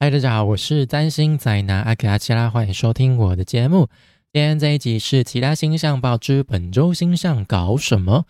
嗨，大家好，我是占星宅男阿克阿奇拉，欢迎收听我的节目。今天这一集是其他星象报之本周星象搞什么？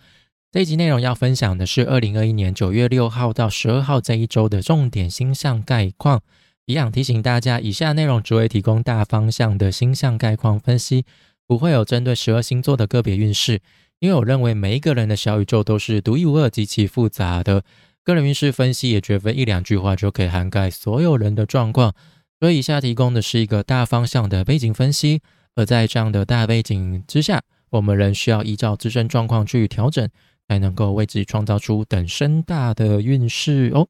这一集内容要分享的是二零二一年九月六号到十二号这一周的重点星象概况。一样提醒大家，以下内容只会提供大方向的星象概况分析，不会有针对十二星座的个别运势。因为我认为每一个人的小宇宙都是独一无二、极其复杂的。个人运势分析也绝非一两句话就可以涵盖所有人的状况，所以以下提供的是一个大方向的背景分析。而在这样的大背景之下，我们仍需要依照自身状况去调整，才能够为自己创造出等身大的运势哦。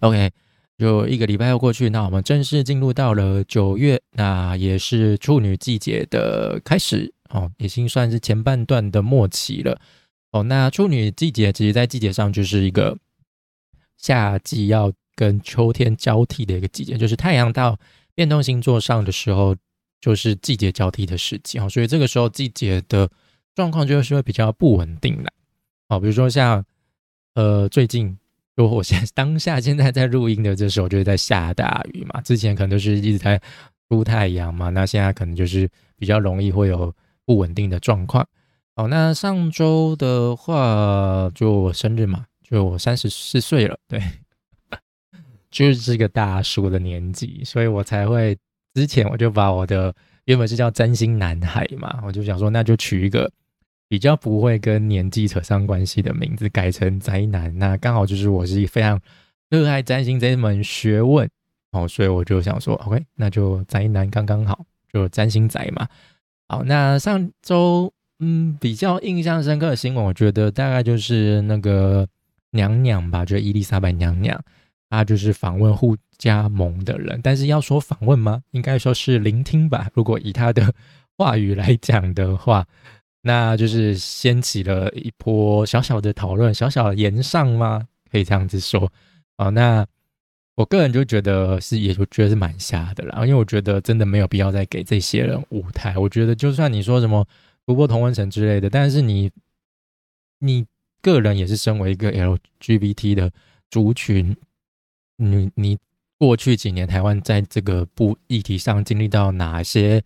OK，就一个礼拜又过去，那我们正式进入到了九月，那也是处女季节的开始哦，已经算是前半段的末期了哦。那处女季节其实在季节上就是一个。夏季要跟秋天交替的一个季节，就是太阳到变动星座上的时候，就是季节交替的时期哦，所以这个时候季节的状况就是会比较不稳定的。哦，比如说像呃最近，如果我现在当下现在在录音的这时候就是在下大雨嘛，之前可能都是一直在出太阳嘛，那现在可能就是比较容易会有不稳定的状况。哦，那上周的话就我生日嘛。就我三十四岁了，对，就是这个大叔的年纪，所以我才会之前我就把我的原本是叫占星男孩嘛，我就想说那就取一个比较不会跟年纪扯上关系的名字，改成宅男。那刚好就是我是非常热爱占星这一门学问哦，所以我就想说，OK，那就宅男刚刚好，就占星宅嘛。好，那上周嗯比较印象深刻的新闻，我觉得大概就是那个。娘娘吧，就伊丽莎白娘娘，她就是访问互加盟的人。但是要说访问吗？应该说是聆听吧。如果以她的话语来讲的话，那就是掀起了一波小小的讨论，小小的言上吗？可以这样子说啊。那我个人就觉得是，也就觉得是蛮瞎的啦。因为我觉得真的没有必要再给这些人舞台。我觉得就算你说什么突破同温层之类的，但是你你。个人也是身为一个 LGBT 的族群，你你过去几年台湾在这个不议题上经历到哪些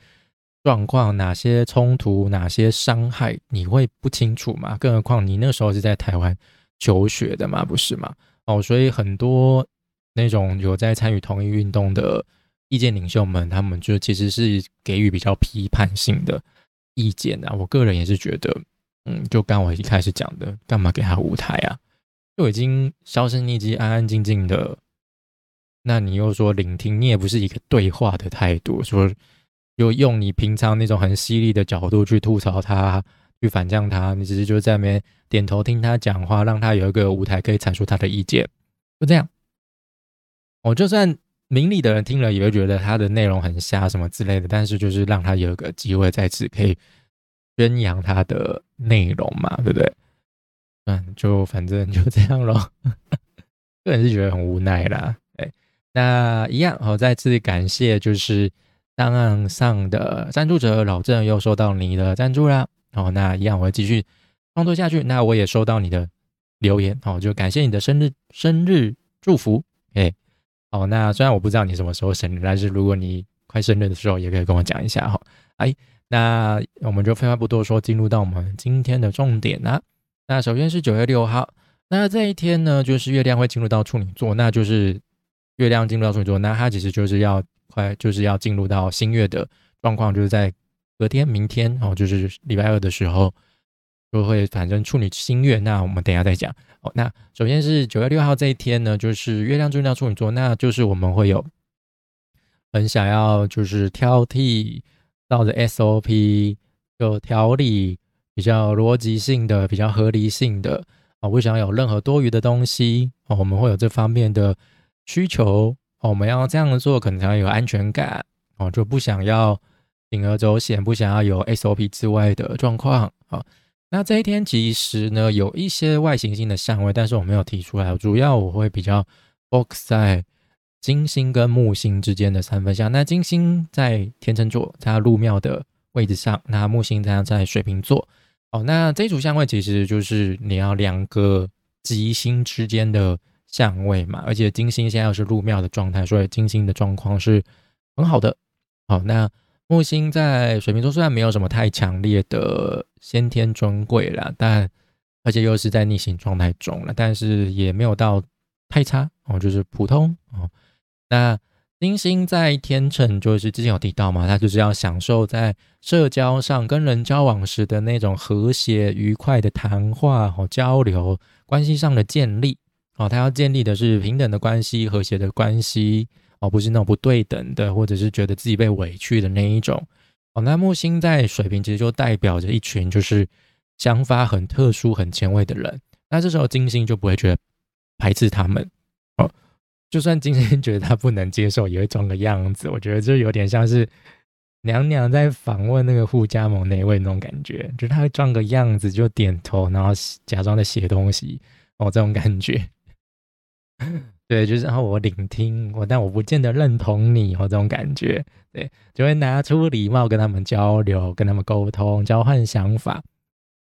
状况、哪些冲突、哪些伤害，你会不清楚吗？更何况你那时候是在台湾求学的嘛，不是吗？哦，所以很多那种有在参与同一运动的意见领袖们，他们就其实是给予比较批判性的意见啊。我个人也是觉得。嗯，就刚我一开始讲的，干嘛给他舞台啊？就已经销声匿迹、安安静静的。那你又说聆听，你也不是一个对话的态度，说又用你平常那种很犀利的角度去吐槽他、去反将他，你只是就在那边点头听他讲话，让他有一个舞台可以阐述他的意见，就这样。我就算明理的人听了也会觉得他的内容很瞎什么之类的，但是就是让他有一个机会在此可以。宣扬他的内容嘛，对不对？嗯，就反正就这样咯。个人是觉得很无奈啦。哎，那一样，好，再次感谢就是档案上的赞助者老郑又收到你的赞助啦。哦，那一样我会继续创作下去。那我也收到你的留言，好，就感谢你的生日生日祝福。哎，好，那虽然我不知道你什么时候生日，但是如果你快生日的时候，也可以跟我讲一下哈。哎。那我们就废话不多说，进入到我们今天的重点啦。那首先是九月六号，那这一天呢，就是月亮会进入到处女座，那就是月亮进入到处女座，那它其实就是要快，就是要进入到新月的状况，就是在隔天、明天哦，就是礼拜二的时候就会产生处女新月。那我们等下再讲哦。那首先是九月六号这一天呢，就是月亮进入到处女座，那就是我们会有很想要就是挑剔。照着 SOP 有条理、比较逻辑性的、比较合理性的啊，不想有任何多余的东西哦。我们会有这方面的需求哦。我们要这样做，可能才有安全感哦，就不想要铤而走险，不想要有 SOP 之外的状况啊。那这一天其实呢，有一些外行星的相位，但是我没有提出来。主要我会比较 focus 在。金星跟木星之间的三分相，那金星在天秤座，在入庙的位置上，那木星在在水瓶座。哦，那这组相位其实就是你要两个吉星之间的相位嘛，而且金星现在又是入庙的状态，所以金星的状况是很好的。好，那木星在水瓶座虽然没有什么太强烈的先天尊贵啦，但而且又是在逆行状态中了，但是也没有到太差哦，就是普通哦。那金星在天秤，就是之前有提到嘛，他就是要享受在社交上跟人交往时的那种和谐愉快的谈话哦交流关系上的建立。哦，他要建立的是平等的关系、和谐的关系，哦，不是那种不对等的，或者是觉得自己被委屈的那一种。哦，那木星在水瓶其实就代表着一群就是想法很特殊、很前卫的人。那这时候金星就不会觉得排斥他们。哦，就算今天觉得他不能接受，也会装个样子。我觉得这有点像是娘娘在访问那个互加盟那位那种感觉，就是他会装个样子，就点头，然后假装在写东西。哦，这种感觉。对，就是然后我聆听我，但我不见得认同你哦，这种感觉，对，就会拿出礼貌跟他们交流，跟他们沟通，交换想法，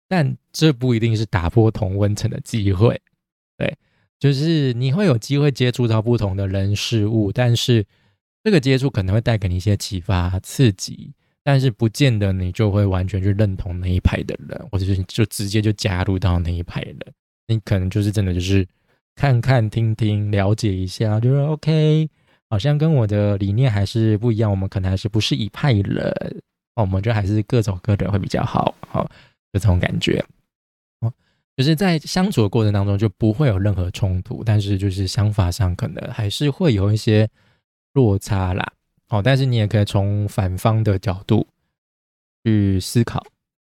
但这不一定是打破同温层的机会，对，就是你会有机会接触到不同的人事物，但是这个接触可能会带给你一些启发、刺激，但是不见得你就会完全去认同那一派的人，或者是就直接就加入到那一派人，你可能就是真的就是。看看、听听、了解一下，就是 OK。好像跟我的理念还是不一样，我们可能还是不是一派人，我们就还是各走各的会比较好，好，就这种感觉。哦，就是在相处的过程当中就不会有任何冲突，但是就是想法上可能还是会有一些落差啦。哦，但是你也可以从反方的角度去思考，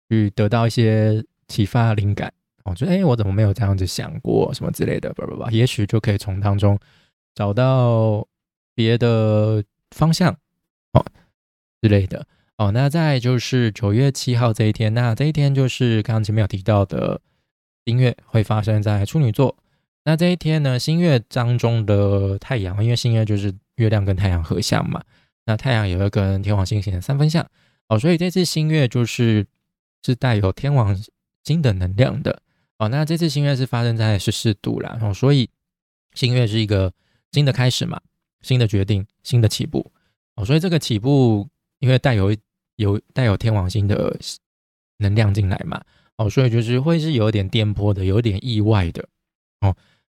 去得到一些启发、灵感。哦，就哎，我怎么没有这样子想过什么之类的，不不不，也许就可以从当中找到别的方向哦之类的哦。那再就是九月七号这一天，那这一天就是刚刚前面有提到的新月会发生在处女座。那这一天呢，新月当中的太阳，因为新月就是月亮跟太阳合相嘛，那太阳也会跟天王星形成三分相哦，所以这次新月就是是带有天王星的能量的。哦，那这次新月是发生在十四度啦，哦，所以新月是一个新的开始嘛，新的决定，新的起步，哦，所以这个起步因为带有有带有天王星的能量进来嘛，哦，所以就是会是有点颠簸的，有点意外的，哦，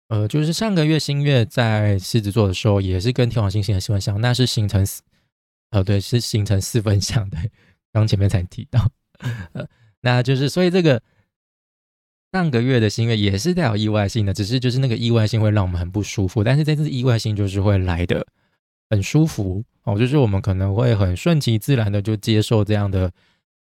呃，就是上个月新月在狮子座的时候，也是跟天王星形成四分相，那是形成四，呃，对，是形成四分相的，刚前面才提到，呃，那就是所以这个。上个月的新月也是带有意外性的，只是就是那个意外性会让我们很不舒服，但是这次意外性就是会来的很舒服哦，就是我们可能会很顺其自然的就接受这样的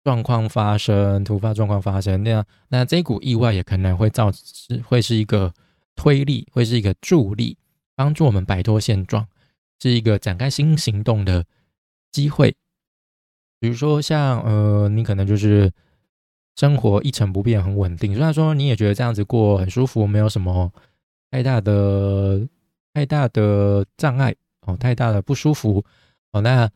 状况发生，突发状况发生那样，那这股意外也可能会造是会是一个推力，会是一个助力，帮助我们摆脱现状，是一个展开新行动的机会。比如说像呃，你可能就是。生活一成不变，很稳定。虽然说你也觉得这样子过很舒服，没有什么太大的、太大的障碍哦，太大的不舒服哦。那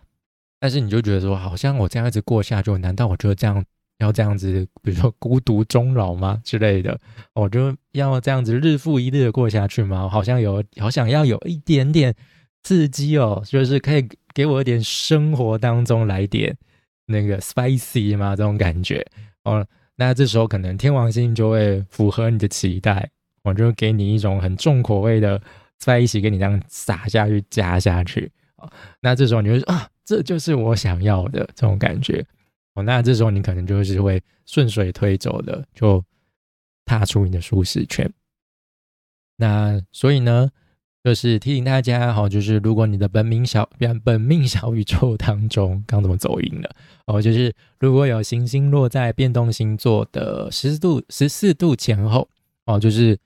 但是你就觉得说，好像我这样子过下去，难道我就这样要这样子，比如说孤独终老吗之类的？我就要这样子日复一日的过下去吗？好像有好想要有一点点刺激哦，就是可以给我一点生活当中来点那个 spicy 吗？这种感觉。哦，那这时候可能天王星就会符合你的期待，我就给你一种很重口味的，在一起给你这样撒下去、加下去。那这时候你会啊，这就是我想要的这种感觉。哦，那这时候你可能就是会顺水推舟的，就踏出你的舒适圈。那所以呢？就是提醒大家哈，就是如果你的本命小本命小宇宙当中，刚怎么走音了哦？就是如果有行星落在变动星座的十四度十四度前后哦，就是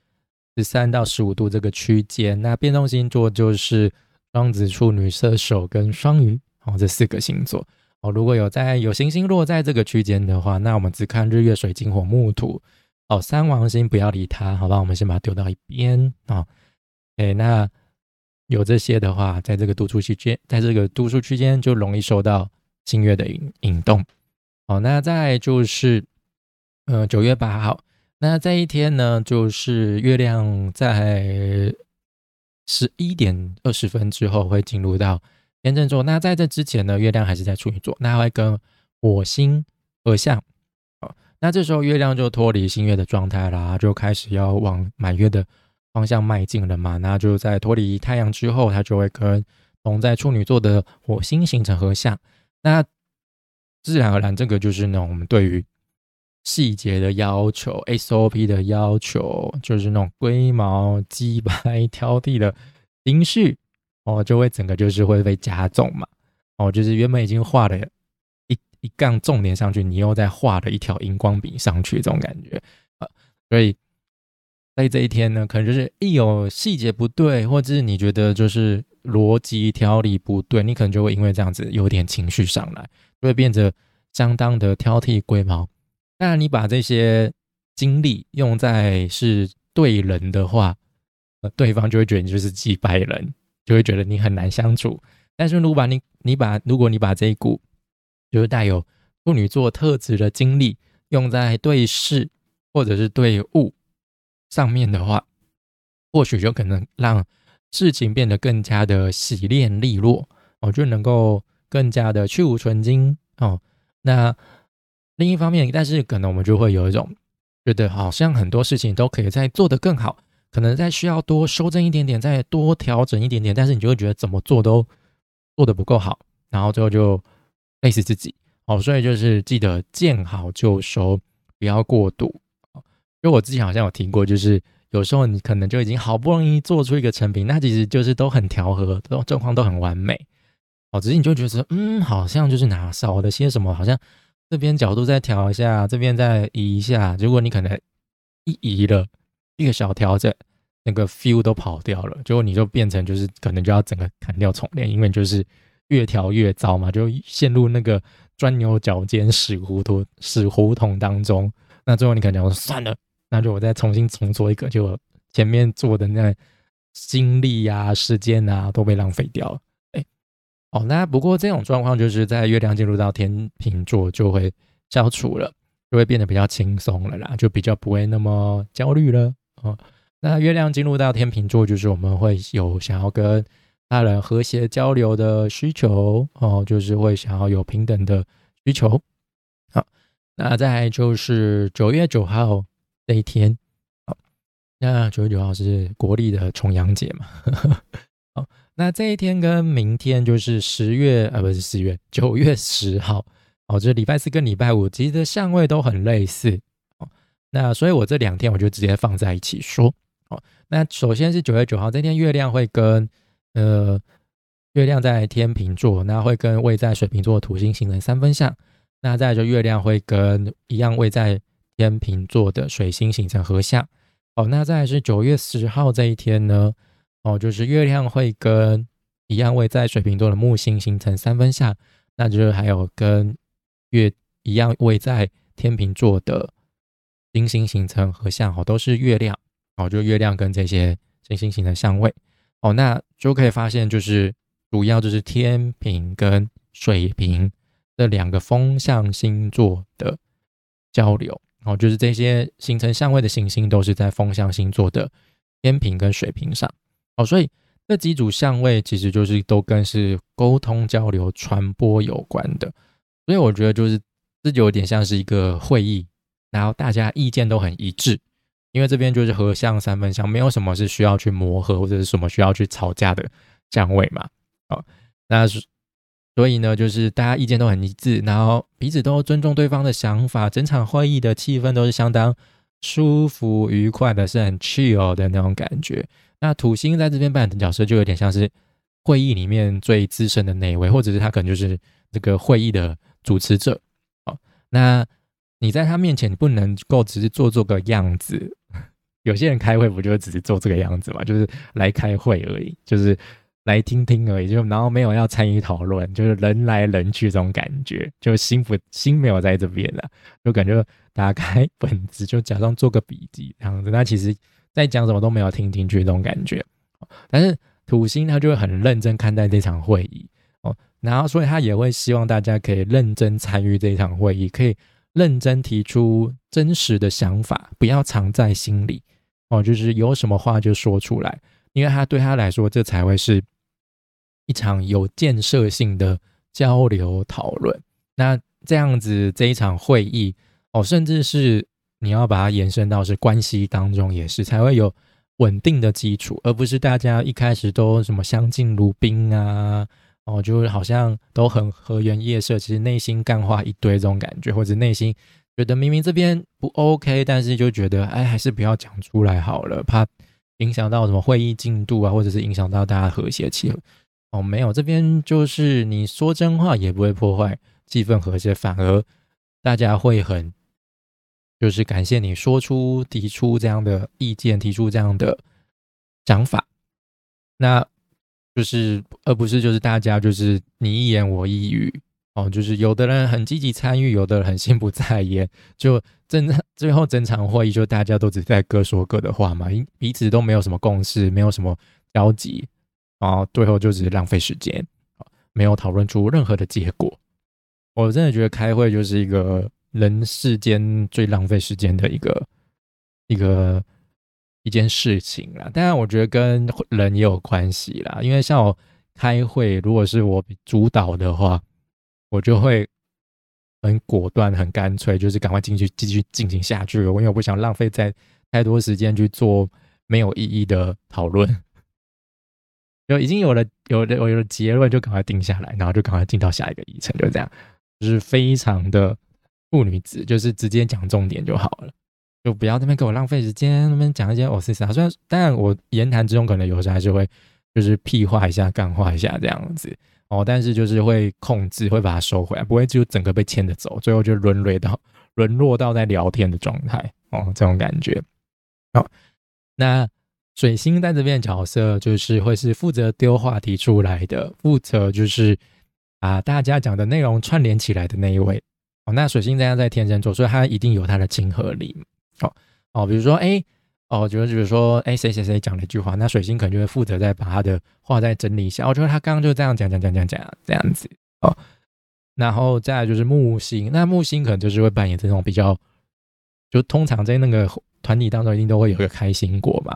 十三到十五度这个区间，那变动星座就是双子、处女、射手跟双鱼哦，这四个星座哦。如果有在有行星落在这个区间的话，那我们只看日月水金火木土哦，三王星不要理它，好吧？我们先把它丢到一边啊。哎，那有这些的话，在这个读书区间，在这个读书区间就容易受到星月的引引动。哦，那再就是，呃，九月八号，那这一天呢，就是月亮在十一点二十分之后会进入到天秤座。那在这之前呢，月亮还是在处女座，那会跟火星合相。好，那这时候月亮就脱离新月的状态啦，就开始要往满月的方向迈进了嘛。那就在脱离太阳之后，它就会跟同在处女座的火星形成合相。那自然而然，这个就是那种我们对于细节的要求，SOP 的要求，就是那种龟毛、鸡白、挑剔的情绪哦，就会整个就是会被加重嘛。哦，就是原本已经画了一一杠重点上去，你又再画了一条荧光笔上去，这种感觉啊。所以在这一天呢，可能就是一有细节不对，或者是你觉得就是逻辑条理不对，你可能就会因为这样子有点情绪上来，就会变得相当的挑剔、龟毛。那，你把这些精力用在是对人的话，呃，对方就会觉得你就是几百人，就会觉得你很难相处。但是，如果把你你把如果你把这一股就是带有处女座特质的精力用在对事或者是对物上面的话，或许就可能让事情变得更加的洗练利落哦，就能够更加的去无存精哦。那。另一方面，但是可能我们就会有一种觉得，好像很多事情都可以再做得更好，可能再需要多修正一点点，再多调整一点点，但是你就会觉得怎么做都做的不够好，然后最后就累死自己。哦，所以就是记得见好就收，不要过度。因为我之前好像有提过，就是有时候你可能就已经好不容易做出一个成品，那其实就是都很调和，都状况都很完美。哦，只是你就觉得，嗯，好像就是哪少了些什么，好像。这边角度再调一下，这边再移一下。如果你可能一移了一个小调整，那个 feel 都跑掉了，结果你就变成就是可能就要整个砍掉重练，因为就是越调越糟嘛，就陷入那个钻牛角尖、死糊涂、死胡同当中。那最后你可能说算了，那就我再重新重做一个，就前面做的那精力呀、时间啊都被浪费掉了。哎哦，那不过这种状况就是在月亮进入到天秤座就会消除了，就会变得比较轻松了啦，就比较不会那么焦虑了。哦，那月亮进入到天秤座，就是我们会有想要跟他人和谐交流的需求，哦，就是会想要有平等的需求。好，那再就是九月九号这一天，好，那九月九号是国历的重阳节嘛？好。那这一天跟明天就是十月啊，不是四月九月十号哦，就是礼拜四跟礼拜五，其实相位都很类似。那所以我这两天我就直接放在一起说哦。那首先是九月九号这天，月亮会跟呃月亮在天平座，那会跟位在水瓶座的土星形成三分相。那再就月亮会跟一样位在天平座的水星形成合相。哦，那再是九月十号这一天呢？哦，就是月亮会跟一样位在水瓶座的木星形成三分相，那就是还有跟月一样位在天秤座的金星形成合相，哦，都是月亮，哦，就月亮跟这些行星形成相位，哦，那就可以发现，就是主要就是天平跟水瓶这两个风象星座的交流，哦，就是这些形成相位的行星都是在风象星座的天平跟水瓶上。哦，所以这几组相位其实就是都跟是沟通、交流、传播有关的，所以我觉得就是这就有点像是一个会议，然后大家意见都很一致，因为这边就是合相三分相，没有什么是需要去磨合或者是什么需要去吵架的相位嘛。哦，那所以呢，就是大家意见都很一致，然后彼此都尊重对方的想法，整场会议的气氛都是相当舒服、愉快的，是很 chill 的那种感觉。那土星在这边扮演的角色就有点像是会议里面最资深的那一位，或者是他可能就是这个会议的主持者。哦，那你在他面前，不能够只是做做个样子。有些人开会不就只是做这个样子嘛，就是来开会而已，就是来听听而已，就然后没有要参与讨论，就是人来人去这种感觉，就心不心没有在这边了，就感觉打开本子就假装做个笔记这样子。那其实。在讲什么都没有听进去这种感觉，但是土星他就会很认真看待这场会议哦，然后所以他也会希望大家可以认真参与这场会议，可以认真提出真实的想法，不要藏在心里哦，就是有什么话就说出来。因为他对他来说，这才会是一场有建设性的交流讨论。那这样子这一场会议哦，甚至是你要把它延伸到是关系当中，也是才会有稳定的基础，而不是大家一开始都什么相敬如宾啊，哦，就是好像都很和颜悦色，其实内心干话一堆这种感觉，或者内心觉得明明这边不 OK，但是就觉得哎，还是不要讲出来好了，怕。影响到什么会议进度啊，或者是影响到大家和谐气氛哦？没有，这边就是你说真话也不会破坏气氛和谐，反而大家会很就是感谢你说出提出这样的意见，提出这样的想法，那就是而不是就是大家就是你一言我一语。哦，就是有的人很积极参与，有的人很心不在焉，就整最后整场会议就大家都只在各说各的话嘛，彼此都没有什么共识，没有什么交集，然后最后就只是浪费时间，没有讨论出任何的结果。我真的觉得开会就是一个人世间最浪费时间的一个一个一件事情啦。当然，我觉得跟人也有关系啦，因为像我开会，如果是我主导的话。我就会很果断、很干脆，就是赶快进去继续进行下去。我因为我不想浪费在太多时间去做没有意义的讨论，就已经有了有了我有了结论，就赶快定下来，然后就赶快进到下一个议程，就这样，就是非常的妇女子，就是直接讲重点就好了，就不要那边给我浪费时间，那边讲一些我是啥。虽然但我言谈之中可能有时候还是会就是屁话一下、干话一下这样子。哦，但是就是会控制，会把它收回来，不会就整个被牵着走，最后就沦落到沦落到在聊天的状态哦，这种感觉。好，那水星在这边角色就是会是负责丢话题出来的，负责就是把大家讲的内容串联起来的那一位。哦，那水星这样在天秤座，所以他一定有他的亲和力。哦哦，比如说哎。哦，就是比如说，哎，谁谁谁讲了一句话，那水星可能就会负责再把他的话再整理一下。我觉得他刚刚就这样讲讲讲讲讲这样子哦。然后再来就是木星，那木星可能就是会扮演这种比较，就通常在那个团体当中一定都会有一个开心果嘛，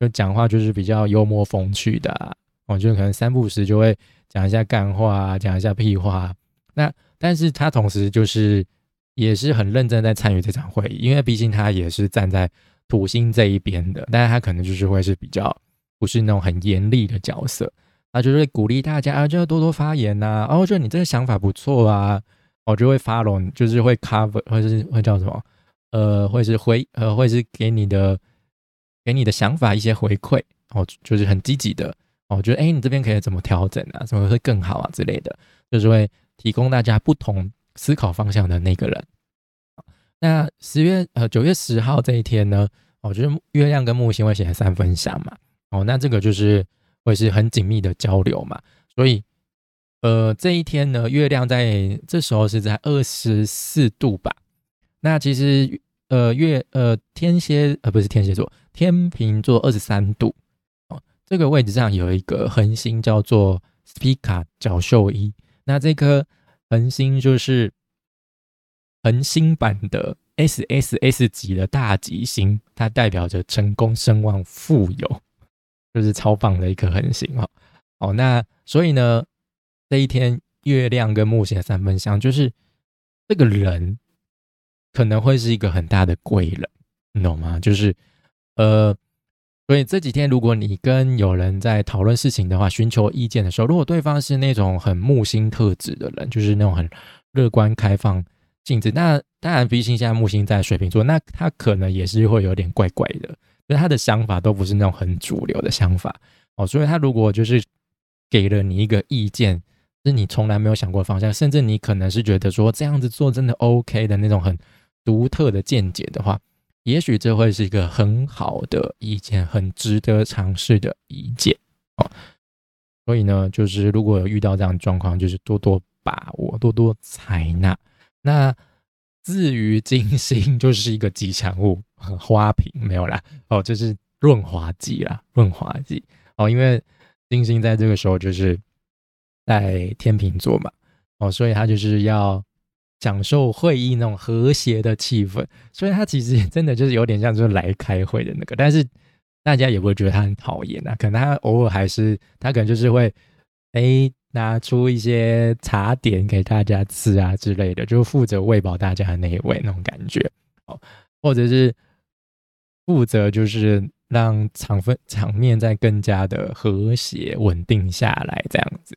就讲话就是比较幽默风趣的。我觉得可能三不时就会讲一下干话，讲一下屁话。那但是他同时就是也是很认真在参与这场会议，因为毕竟他也是站在。土星这一边的，但是他可能就是会是比较不是那种很严厉的角色，他就是鼓励大家啊，就要多多发言呐。哦，我觉得你这个想法不错啊，我就会 follow，就是会 cover，或者是会叫什么，呃，会是回，呃，会是给你的，给你的想法一些回馈，哦，就是很积极的，哦，觉得哎，你这边可以怎么调整啊，怎么会更好啊之类的，就是会提供大家不同思考方向的那个人。那十月呃九月十号这一天呢，哦，就是月亮跟木星会写在三分相嘛，哦，那这个就是会是很紧密的交流嘛，所以呃这一天呢，月亮在这时候是在二十四度吧，那其实呃月呃天蝎呃不是天蝎座，天平座二十三度，哦，这个位置上有一个恒星叫做斯皮卡角宿一，那这颗恒星就是。恒星版的 S S S 级的大吉星，它代表着成功、声望、富有，就是超棒的一颗恒星哦。哦，那所以呢，这一天月亮跟木星的三分相，就是这个人可能会是一个很大的贵人，你懂吗？就是呃，所以这几天如果你跟有人在讨论事情的话，寻求意见的时候，如果对方是那种很木星特质的人，就是那种很乐观开放。镜子，那当然，毕竟现在木星在水瓶座，那他可能也是会有点怪怪的，就他的想法都不是那种很主流的想法哦。所以，他如果就是给了你一个意见，是你从来没有想过方向，甚至你可能是觉得说这样子做真的 OK 的那种很独特的见解的话，也许这会是一个很好的意见，很值得尝试的意见哦。所以呢，就是如果有遇到这样的状况，就是多多把握，多多采纳。那至于金星，就是一个吉祥物，花瓶没有啦，哦，就是润滑剂啦，润滑剂哦，因为金星在这个时候就是在天秤座嘛，哦，所以他就是要享受会议那种和谐的气氛，所以他其实真的就是有点像就是来开会的那个，但是大家也不会觉得他很讨厌啊。可能他偶尔还是他可能就是会哎拿出一些茶点给大家吃啊之类的，就负责喂饱大家的那一位那种感觉哦，或者是负责就是让场分场面再更加的和谐稳定下来这样子。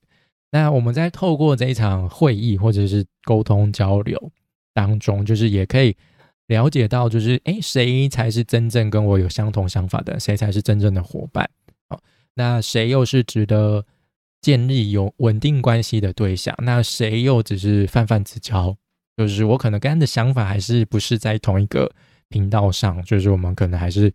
那我们在透过这一场会议或者是沟通交流当中，就是也可以了解到，就是哎，谁才是真正跟我有相同想法的？谁才是真正的伙伴？哦，那谁又是值得建立有稳定关系的对象？那谁又只是泛泛之交？就是我可能跟他的想法还是不是在同一个频道上？就是我们可能还是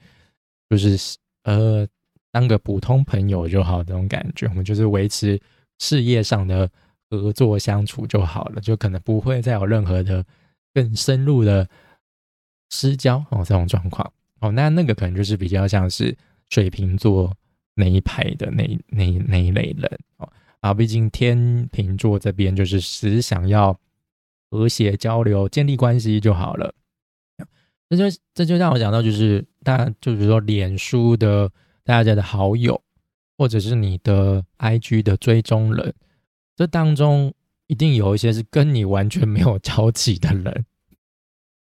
就是呃，当个普通朋友就好这种感觉。我们就是维持。事业上的合作相处就好了，就可能不会再有任何的更深入的私交哦，这种状况哦，那那个可能就是比较像是水瓶座那一派的那那那一类人哦啊，毕竟天秤座这边就是只想要和谐交流、建立关系就好了。这就这就让我想到，就是大家就比如说，脸书的大家的好友。或者是你的 IG 的追踪人，这当中一定有一些是跟你完全没有交集的人，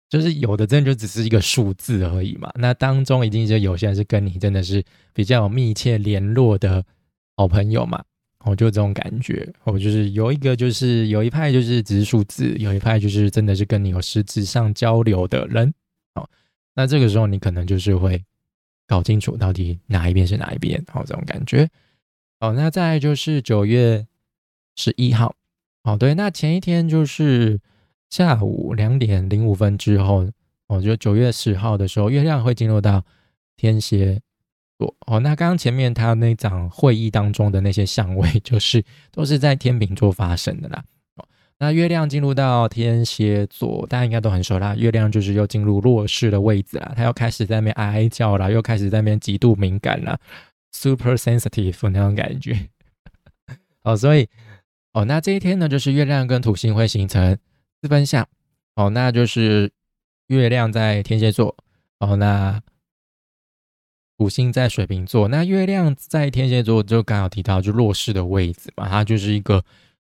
就是有的真的就只是一个数字而已嘛。那当中一定就有些人是跟你真的是比较有密切联络的好朋友嘛。我就这种感觉，我就是有一个就是有一派就是只是数字，有一派就是真的是跟你有实质上交流的人。哦，那这个时候你可能就是会。搞清楚到底哪一边是哪一边，好这种感觉。哦，那再就是九月十一号，哦对，那前一天就是下午两点零五分之后，哦就九月十号的时候，月亮会进入到天蝎座。哦，那刚刚前面他那场会议当中的那些相位，就是都是在天秤座发生的啦。那月亮进入到天蝎座，大家应该都很熟啦。月亮就是又进入弱势的位置啦，它又开始在那边哀叫啦，又开始在那边极度敏感啦，super sensitive 那种感觉。哦，所以哦，那这一天呢，就是月亮跟土星会形成四分相。哦，那就是月亮在天蝎座，哦，那土星在水瓶座。那月亮在天蝎座就刚好提到就弱势的位置嘛，它就是一个。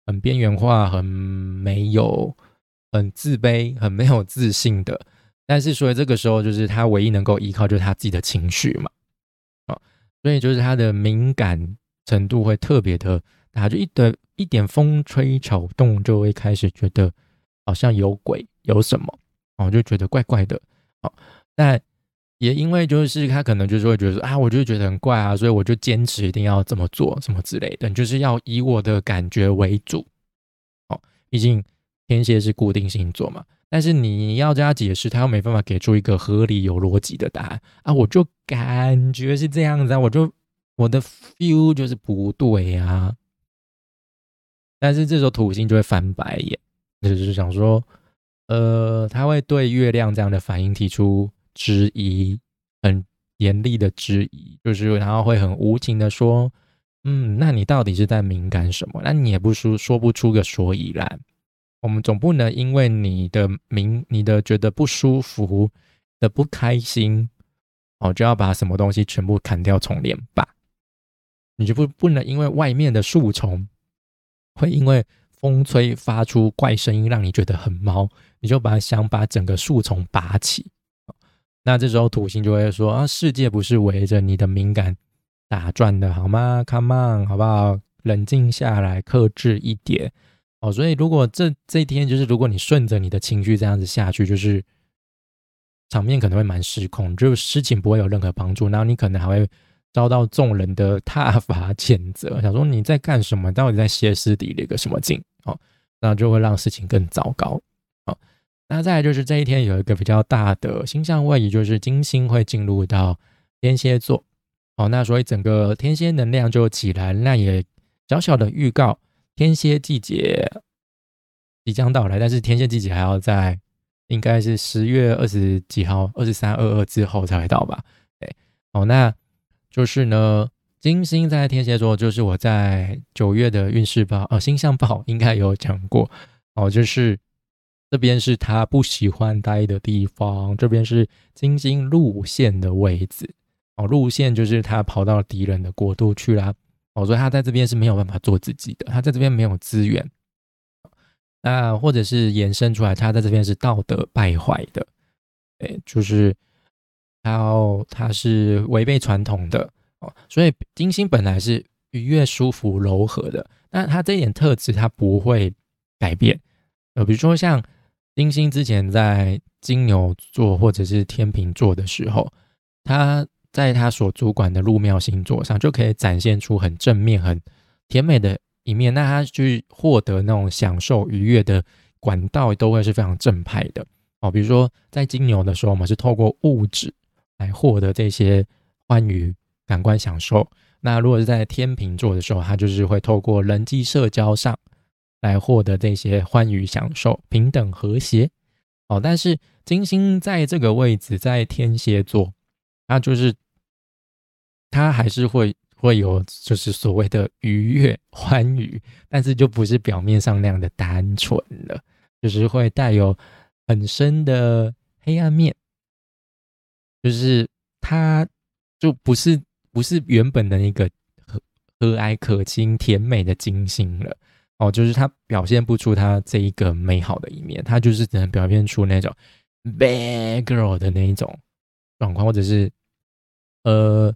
很边缘化，很没有，很自卑，很没有自信的。但是，所以这个时候，就是他唯一能够依靠，就是他自己的情绪嘛。啊，所以就是他的敏感程度会特别的大，就一的一点风吹草动，就会开始觉得好像有鬼，有什么，哦，就觉得怪怪的。哦，但。也因为就是他可能就是会觉得说啊，我就觉得很怪啊，所以我就坚持一定要这么做，什么之类的，就是要以我的感觉为主。哦，毕竟天蝎是固定星座嘛，但是你要叫他解释，他又没办法给出一个合理有逻辑的答案啊，我就感觉是这样子啊，我就我的 feel 就是不对啊。但是这时候土星就会翻白眼，就是想说，呃，他会对月亮这样的反应提出。质疑，很严厉的质疑，就是然后会很无情的说，嗯，那你到底是在敏感什么？那你也不说说不出个所以然。我们总不能因为你的敏，你的觉得不舒服的不开心，哦，就要把什么东西全部砍掉重练吧？你就不不能因为外面的树丛会因为风吹发出怪声音，让你觉得很毛，你就把想把整个树丛拔起。那这时候土星就会说啊，世界不是围着你的敏感打转的，好吗？Come on，好不好？冷静下来，克制一点。哦，所以如果这这一天就是如果你顺着你的情绪这样子下去，就是场面可能会蛮失控，就事情不会有任何帮助，然后你可能还会遭到众人的挞伐谴责，想说你在干什么？到底在歇斯底里个什么劲？哦，那就会让事情更糟糕。那再来就是这一天有一个比较大的星象位，移就是金星会进入到天蝎座，哦，那所以整个天蝎能量就起来，那也小小的预告天蝎季节即将到来，但是天蝎季节还要在应该是十月二十几号，二十三、二二之后才会到吧？对，哦，那就是呢，金星在天蝎座，就是我在九月的运势报，哦，星象报应该有讲过，哦，就是。这边是他不喜欢待的地方，这边是金星路线的位置哦，路线就是他跑到敌人的国度去啦。哦，所以他在这边是没有办法做自己的，他在这边没有资源。那或者是延伸出来，他在这边是道德败坏的，哎，就是他他是违背传统的哦。所以金星本来是愉悦、舒服、柔和的，但他这一点特质他不会改变。呃，比如说像金星之前在金牛座或者是天秤座的时候，他。在他所主管的入庙星座上，就可以展现出很正面、很甜美的一面。那他去获得那种享受愉悦的管道，都会是非常正派的哦。比如说在金牛的时候，我们是透过物质来获得这些欢愉感官享受。那如果是在天秤座的时候，他就是会透过人际社交上来获得这些欢愉享受、平等和谐哦。但是金星在这个位置，在天蝎座，它就是。他还是会会有，就是所谓的愉悦欢愉，但是就不是表面上那样的单纯了，就是会带有很深的黑暗面，就是他就不是不是原本的那个和和蔼可亲甜美的金星了哦，就是他表现不出他这一个美好的一面，他就是只能表现出那种 bad girl 的那一种状况，或者是呃。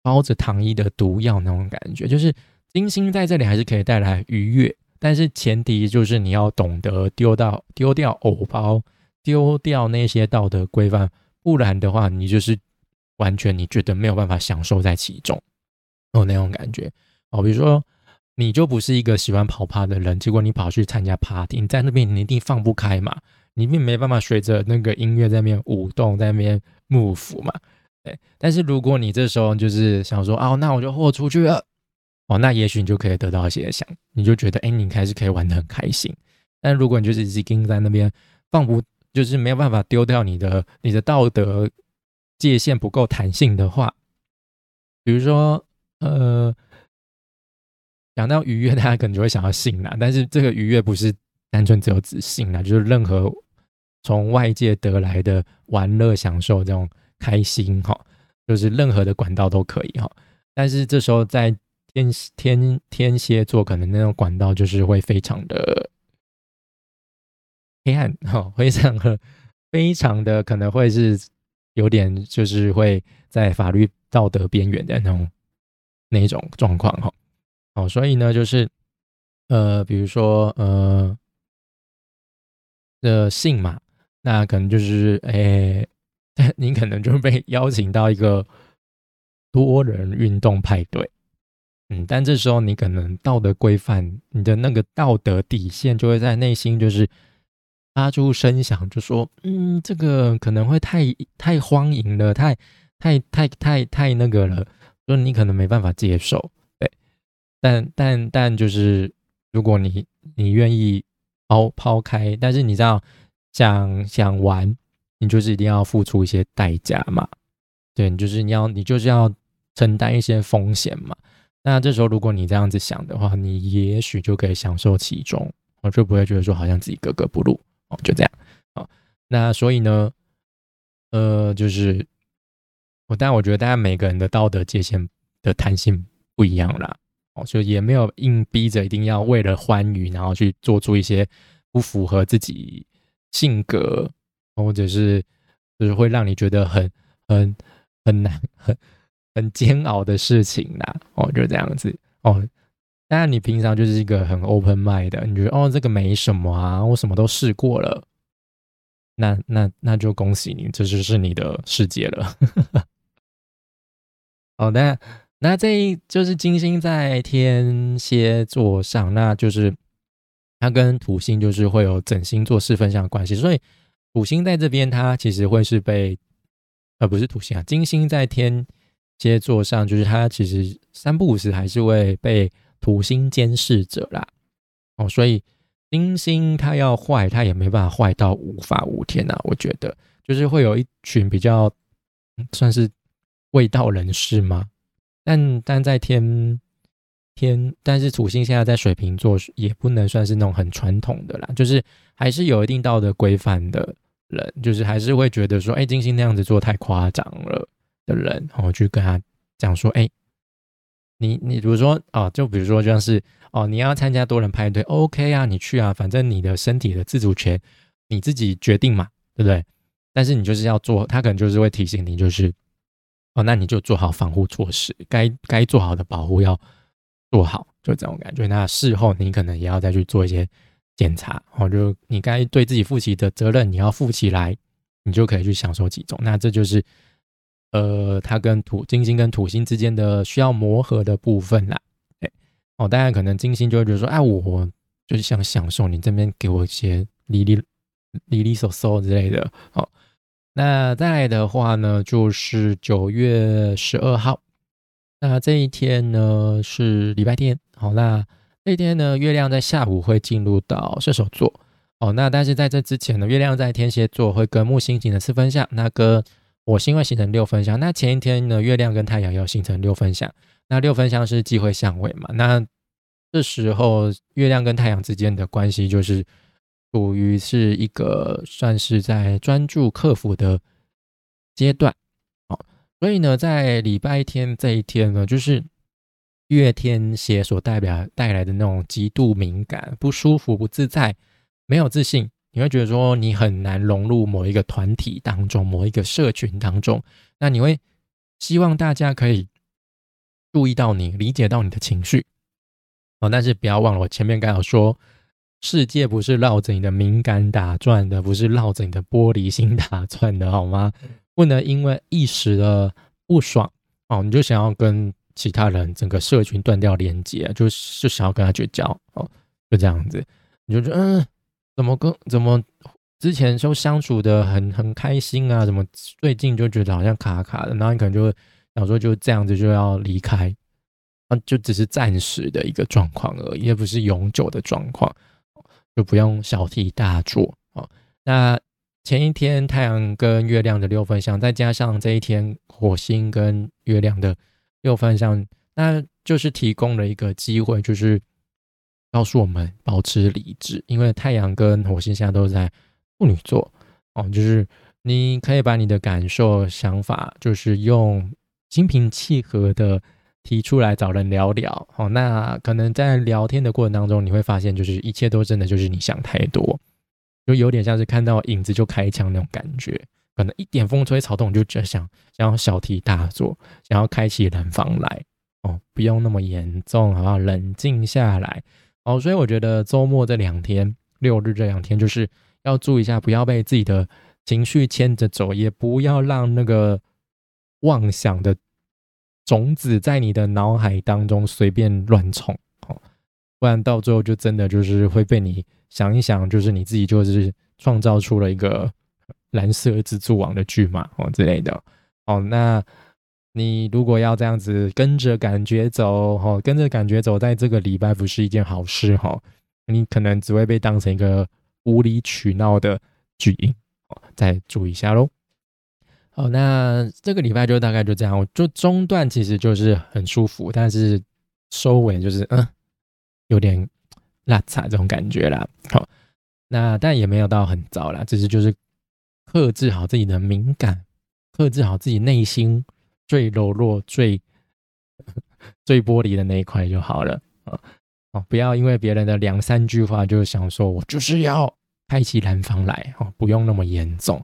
包着糖衣的毒药那种感觉，就是金星在这里还是可以带来愉悦，但是前提就是你要懂得丢到丢掉偶包，丢掉那些道德规范，不然的话，你就是完全你觉得没有办法享受在其中哦那种感觉哦。比如说，你就不是一个喜欢跑趴的人，结果你跑去参加 party，你在那边你一定放不开嘛，你并没办法随着那个音乐在那边舞动，在那边 move 嘛。但是如果你这时候就是想说哦，那我就豁出去了哦，那也许你就可以得到一些想，你就觉得哎，你开始可以玩得很开心。但如果你就是一直盯在那边放不，就是没有办法丢掉你的你的道德界限不够弹性的话，比如说呃，讲到愉悦，大家可能就会想到性啦，但是这个愉悦不是单纯只有指性啦，就是任何从外界得来的玩乐享受这种。开心哈，就是任何的管道都可以哈，但是这时候在天天天蝎座，可能那种管道就是会非常的黑暗哈，非常的非常的可能会是有点就是会在法律道德边缘的那种那一种状况哈，哦，所以呢，就是呃，比如说呃的性嘛，那可能就是诶。你可能就被邀请到一个多人运动派对，嗯，但这时候你可能道德规范，你的那个道德底线就会在内心就是发出声响，就说，嗯，这个可能会太太荒淫了，太太太太太那个了，说你可能没办法接受，但但但就是如果你你愿意抛抛开，但是你知道想想玩。你就是一定要付出一些代价嘛，对，你就是你要你就是要承担一些风险嘛。那这时候如果你这样子想的话，你也许就可以享受其中，我就不会觉得说好像自己格格不入哦，就这样哦。那所以呢，呃，就是我，但我觉得大家每个人的道德界限的弹性不一样啦，就也没有硬逼着一定要为了欢愉，然后去做出一些不符合自己性格。或者是就是会让你觉得很很很难很很煎熬的事情啦，哦，就这样子哦。当然，你平常就是一个很 open mind 的，你觉得哦这个没什么啊，我什么都试过了，那那那就恭喜你，这就是你的世界了。好 的，那这一就是金星在天蝎座上，那就是它跟土星就是会有整星座四分相的关系，所以。土星在这边，它其实会是被，呃，不是土星啊，金星在天蝎座上，就是它其实三不五时还是会被土星监视着啦。哦，所以金星它要坏，它也没办法坏到无法无天呐。我觉得，就是会有一群比较算是未道人士吗。但但在天天，但是土星现在在水瓶座，也不能算是那种很传统的啦，就是还是有一定道德规范的。人就是还是会觉得说，哎，金星那样子做太夸张了，的人，然后去跟他讲说，哎，你你比如说哦，就比如说就像是哦，你要参加多人派对，OK 啊，你去啊，反正你的身体的自主权你自己决定嘛，对不对？但是你就是要做，他可能就是会提醒你，就是哦，那你就做好防护措施，该该做好的保护要做好，就这种感觉。那事后你可能也要再去做一些检查，哦，就你该对自己负起的责任，你要负起来，你就可以去享受其中。那这就是呃，它跟土金星跟土星之间的需要磨合的部分啦。哎，哦，当然可能金星就会觉得说，哎，我就是想享受你这边给我一些哩哩哩哩嗦嗦之类的，哦。那再来的话呢，就是九月十二号，那这一天呢是礼拜天，好，那这一天呢，月亮在下午会进入到射手座，哦，那但是在这之前呢，月亮在天蝎座会跟木星形成四分相，那跟火星会形成六分相，那前一天呢，月亮跟太阳要形成六分相，那六分相是忌讳相位嘛，那这时候月亮跟太阳之间的关系就是。属于是一个算是在专注克服的阶段，好，所以呢，在礼拜天这一天呢，就是月天蝎所代表带来的那种极度敏感、不舒服、不自在、没有自信，你会觉得说你很难融入某一个团体当中、某一个社群当中，那你会希望大家可以注意到你、理解到你的情绪，哦，但是不要忘了我前面刚好说。世界不是绕着你的敏感打转的，不是绕着你的玻璃心打转的，好吗？不能因为一时的不爽哦，你就想要跟其他人整个社群断掉连接，就就想要跟他绝交哦，就这样子，你就觉得嗯，怎么跟怎么之前就相处的很很开心啊，怎么最近就觉得好像卡卡的，然后你可能就想说就这样子就要离开啊，就只是暂时的一个状况而已，也不是永久的状况。就不用小题大做哦。那前一天太阳跟月亮的六分相，再加上这一天火星跟月亮的六分相，那就是提供了一个机会，就是告诉我们保持理智。因为太阳跟火星现在都在处女座哦，就是你可以把你的感受、想法，就是用心平气和的。提出来找人聊聊，好，那可能在聊天的过程当中，你会发现，就是一切都真的就是你想太多，就有点像是看到影子就开枪那种感觉，可能一点风吹草动就就想想要小题大做，想要开启冷房来，哦，不用那么严重，好不好？冷静下来，哦，所以我觉得周末这两天，六日这两天，就是要注意一下，不要被自己的情绪牵着走，也不要让那个妄想的。种子在你的脑海当中随便乱冲，哦，不然到最后就真的就是会被你想一想，就是你自己就是创造出了一个蓝色蜘蛛网的剧嘛，哦之类的，哦，那你如果要这样子跟着感觉走，哈，跟着感觉走，在这个礼拜不是一件好事，哈，你可能只会被当成一个无理取闹的巨婴，哦，再注意一下喽。哦，那这个礼拜就大概就这样，我就中段其实就是很舒服，但是收尾就是嗯，有点拉差这种感觉啦。好，那但也没有到很糟啦，只是就是克制好自己的敏感，克制好自己内心最柔弱、最最玻璃的那一块就好了啊。哦，不要因为别人的两三句话就想说我就是要开启蓝方来哦，不用那么严重。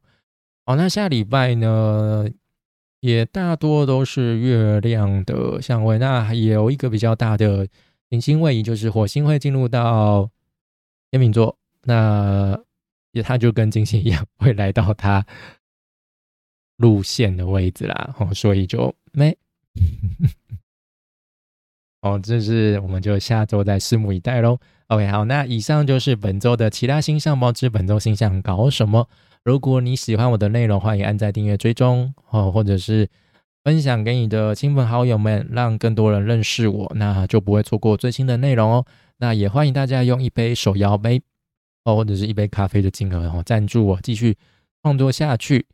好，那下礼拜呢，也大多都是月亮的相位，那也有一个比较大的行星位移，就是火星会进入到天秤座，那也它就跟金星一样，会来到它路线的位置啦，哦，所以就没，哦，这是我们就下周再拭目以待喽。OK，好，那以上就是本周的其他星象报之本周星象搞什么。如果你喜欢我的内容，欢迎按在订阅追踪哦，或者是分享给你的亲朋好友们，让更多人认识我，那就不会错过最新的内容哦。那也欢迎大家用一杯手摇杯哦，或者是一杯咖啡的金额哦，赞助我继续创作下去。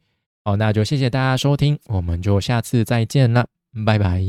好，那就谢谢大家收听，我们就下次再见了，拜拜。